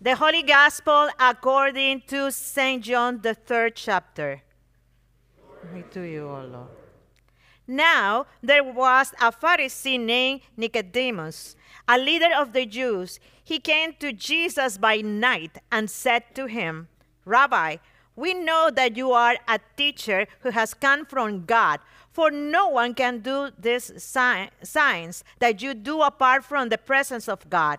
The Holy Gospel according to St. John, the third chapter. Glory to you, O Lord. Now there was a Pharisee named Nicodemus, a leader of the Jews. He came to Jesus by night and said to him, Rabbi, we know that you are a teacher who has come from God, for no one can do these signs that you do apart from the presence of God.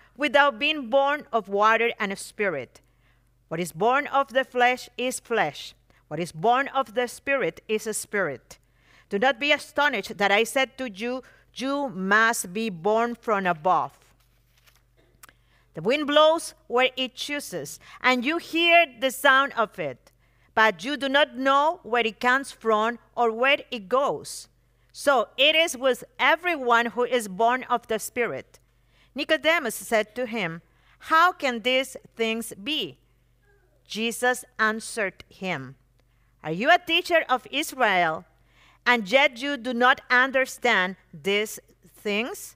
without being born of water and of spirit. What is born of the flesh is flesh. What is born of the spirit is a spirit. Do not be astonished that I said to you, You must be born from above. The wind blows where it chooses, and you hear the sound of it, but you do not know where it comes from or where it goes. So it is with everyone who is born of the Spirit. Nicodemus said to him, How can these things be? Jesus answered him, Are you a teacher of Israel, and yet you do not understand these things?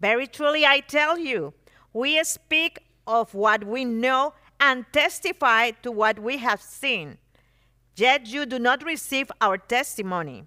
Very truly I tell you, we speak of what we know and testify to what we have seen. Yet you do not receive our testimony.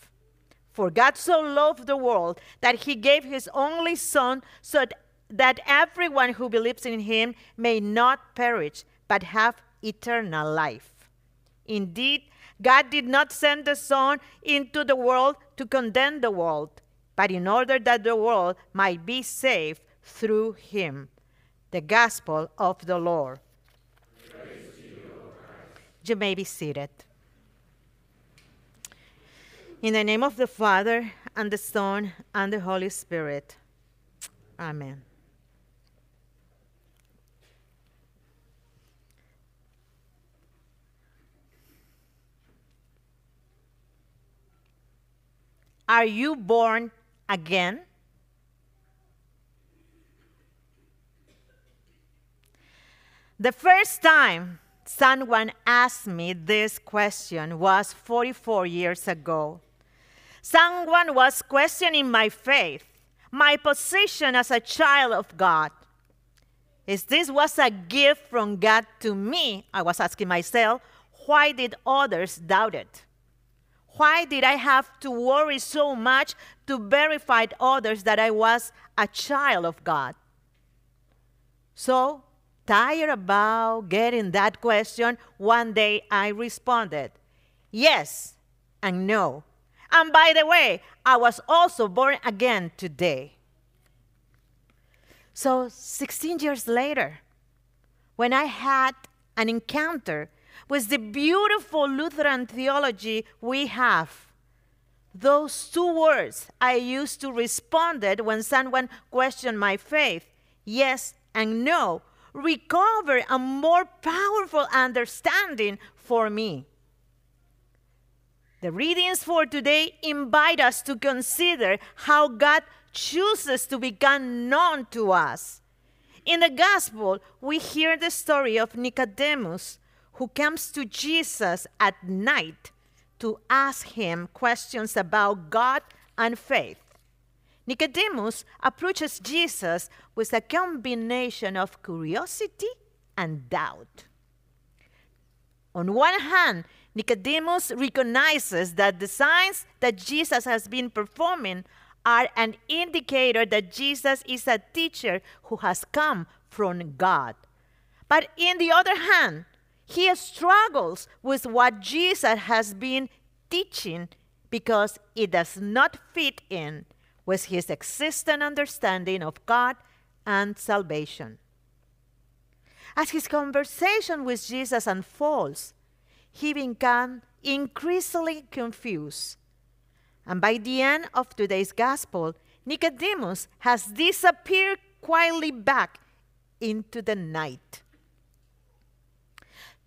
For God so loved the world that he gave his only Son, so that everyone who believes in him may not perish, but have eternal life. Indeed, God did not send the Son into the world to condemn the world, but in order that the world might be saved through him. The gospel of the Lord. You, you may be seated. In the name of the Father, and the Son, and the Holy Spirit. Amen. Are you born again? The first time someone asked me this question was 44 years ago. Someone was questioning my faith, my position as a child of God. If this was a gift from God to me, I was asking myself, why did others doubt it? Why did I have to worry so much to verify others that I was a child of God? So, tired about getting that question, one day I responded, yes and no. And by the way, I was also born again today. So, 16 years later, when I had an encounter with the beautiful Lutheran theology we have, those two words I used to respond it when someone questioned my faith, yes and no, recover a more powerful understanding for me. The readings for today invite us to consider how God chooses to become known to us. In the gospel, we hear the story of Nicodemus, who comes to Jesus at night to ask him questions about God and faith. Nicodemus approaches Jesus with a combination of curiosity and doubt. On one hand, Nicodemus recognizes that the signs that Jesus has been performing are an indicator that Jesus is a teacher who has come from God. But in the other hand, he struggles with what Jesus has been teaching because it does not fit in with his existing understanding of God and salvation. As his conversation with Jesus unfolds, he becomes increasingly confused. And by the end of today's gospel, Nicodemus has disappeared quietly back into the night.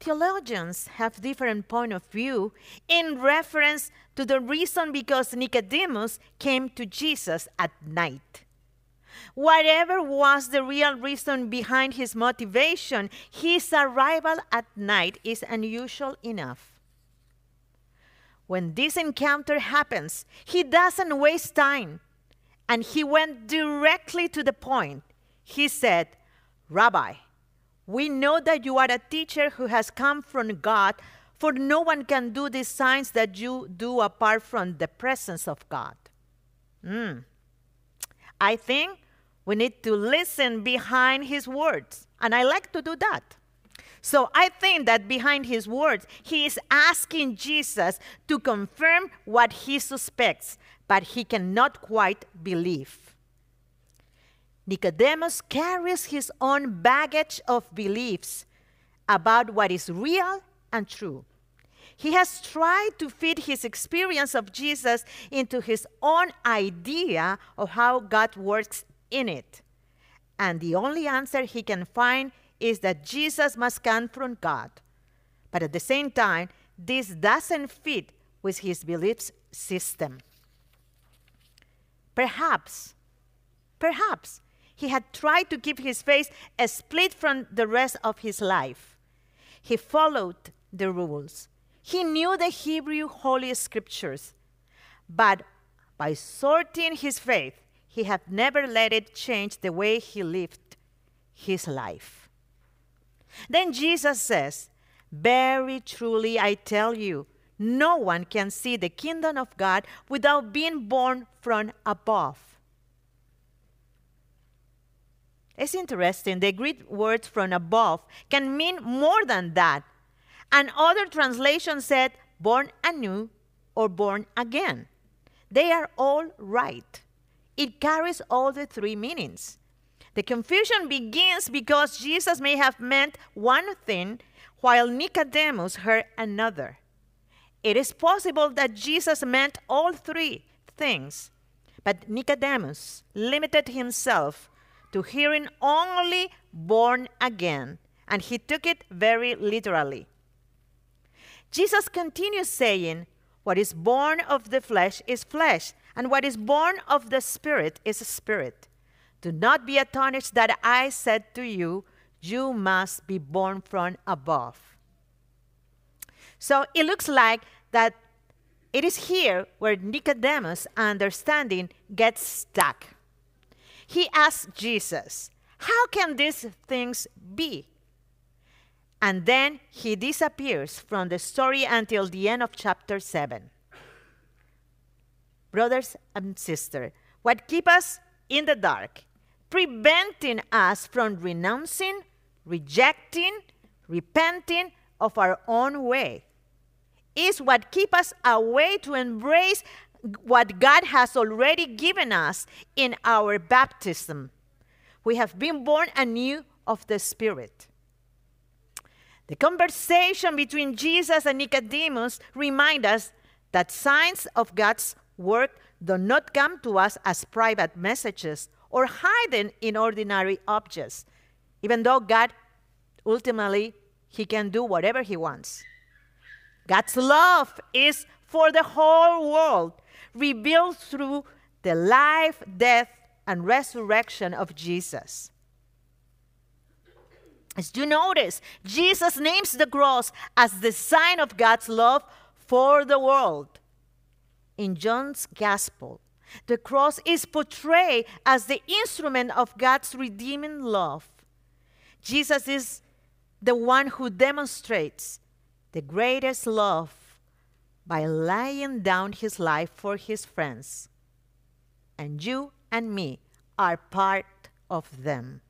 Theologians have different point of view in reference to the reason because Nicodemus came to Jesus at night. Whatever was the real reason behind his motivation, his arrival at night is unusual enough. When this encounter happens, he doesn't waste time and he went directly to the point. He said, Rabbi, we know that you are a teacher who has come from God, for no one can do these signs that you do apart from the presence of God. Mm. I think we need to listen behind his words, and I like to do that. So I think that behind his words, he is asking Jesus to confirm what he suspects, but he cannot quite believe. Nicodemus carries his own baggage of beliefs about what is real and true. He has tried to fit his experience of Jesus into his own idea of how God works in it. And the only answer he can find is that Jesus must come from God. But at the same time, this doesn't fit with his belief system. Perhaps, perhaps he had tried to keep his face split from the rest of his life. He followed the rules. He knew the Hebrew Holy Scriptures. But by sorting his faith, he had never let it change the way he lived his life. Then Jesus says, Very truly I tell you, no one can see the kingdom of God without being born from above. It's interesting. The Greek word from above can mean more than that. And other translations said born anew or born again. They are all right. It carries all the three meanings. The confusion begins because Jesus may have meant one thing while Nicodemus heard another. It is possible that Jesus meant all three things, but Nicodemus limited himself to hearing only born again, and he took it very literally. Jesus continues saying, What is born of the flesh is flesh, and what is born of the Spirit is a spirit. Do not be astonished that I said to you, You must be born from above. So it looks like that it is here where Nicodemus' understanding gets stuck. He asks Jesus, How can these things be? And then he disappears from the story until the end of chapter 7. Brothers and sisters, what keep us in the dark, preventing us from renouncing, rejecting, repenting of our own way, is what keep us away to embrace what God has already given us in our baptism. We have been born anew of the Spirit. The conversation between Jesus and Nicodemus remind us that signs of God's work do not come to us as private messages or hidden in ordinary objects, even though God ultimately he can do whatever he wants. God's love is for the whole world, revealed through the life, death, and resurrection of Jesus. As you notice, Jesus names the cross as the sign of God's love for the world. In John's Gospel, the cross is portrayed as the instrument of God's redeeming love. Jesus is the one who demonstrates the greatest love by laying down his life for his friends. And you and me are part of them.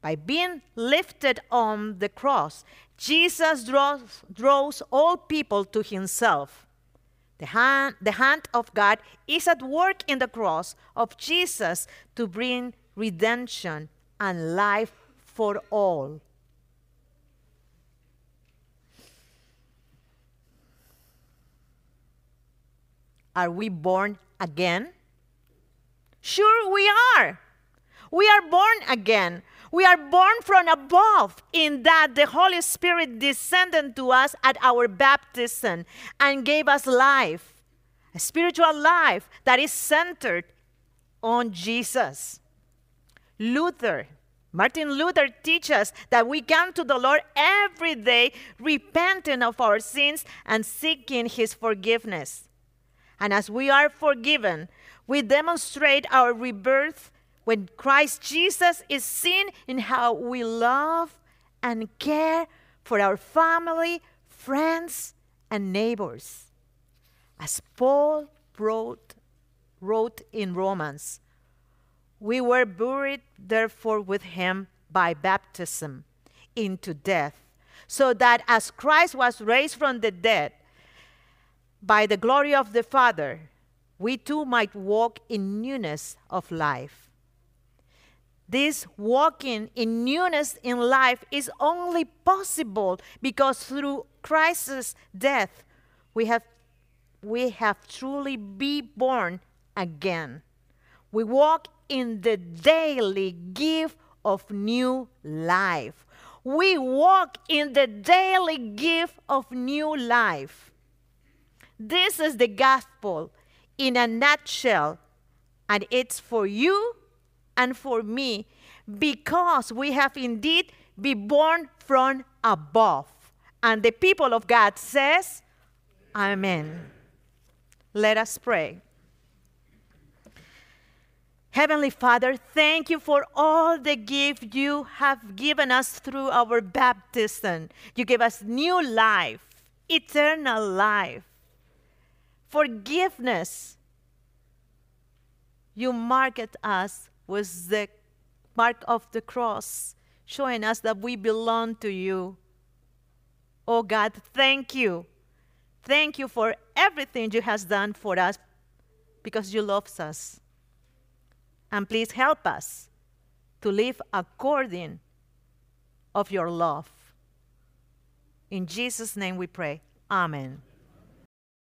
By being lifted on the cross, Jesus draws, draws all people to himself. The hand, the hand of God is at work in the cross of Jesus to bring redemption and life for all. Are we born again? Sure, we are. We are born again. We are born from above, in that the Holy Spirit descended to us at our baptism and gave us life, a spiritual life that is centered on Jesus. Luther, Martin Luther teaches that we come to the Lord every day, repenting of our sins and seeking his forgiveness. And as we are forgiven, we demonstrate our rebirth when Christ Jesus is seen in how we love and care for our family, friends, and neighbors. As Paul wrote, wrote in Romans, we were buried, therefore, with him by baptism into death, so that as Christ was raised from the dead by the glory of the Father, we too might walk in newness of life. This walking in newness in life is only possible because through Christ's death, we have, we have truly been born again. We walk in the daily gift of new life. We walk in the daily gift of new life. This is the gospel in a nutshell, and it's for you and for me because we have indeed been born from above. And the people of God says, Amen. Let us pray. Heavenly Father, thank you for all the gift you have given us through our baptism. You gave us new life, eternal life, forgiveness. You marked us with the mark of the cross, showing us that we belong to you. Oh God, thank you. Thank you for everything you have done for us because you love us. And please help us to live according of your love. In Jesus' name we pray. Amen.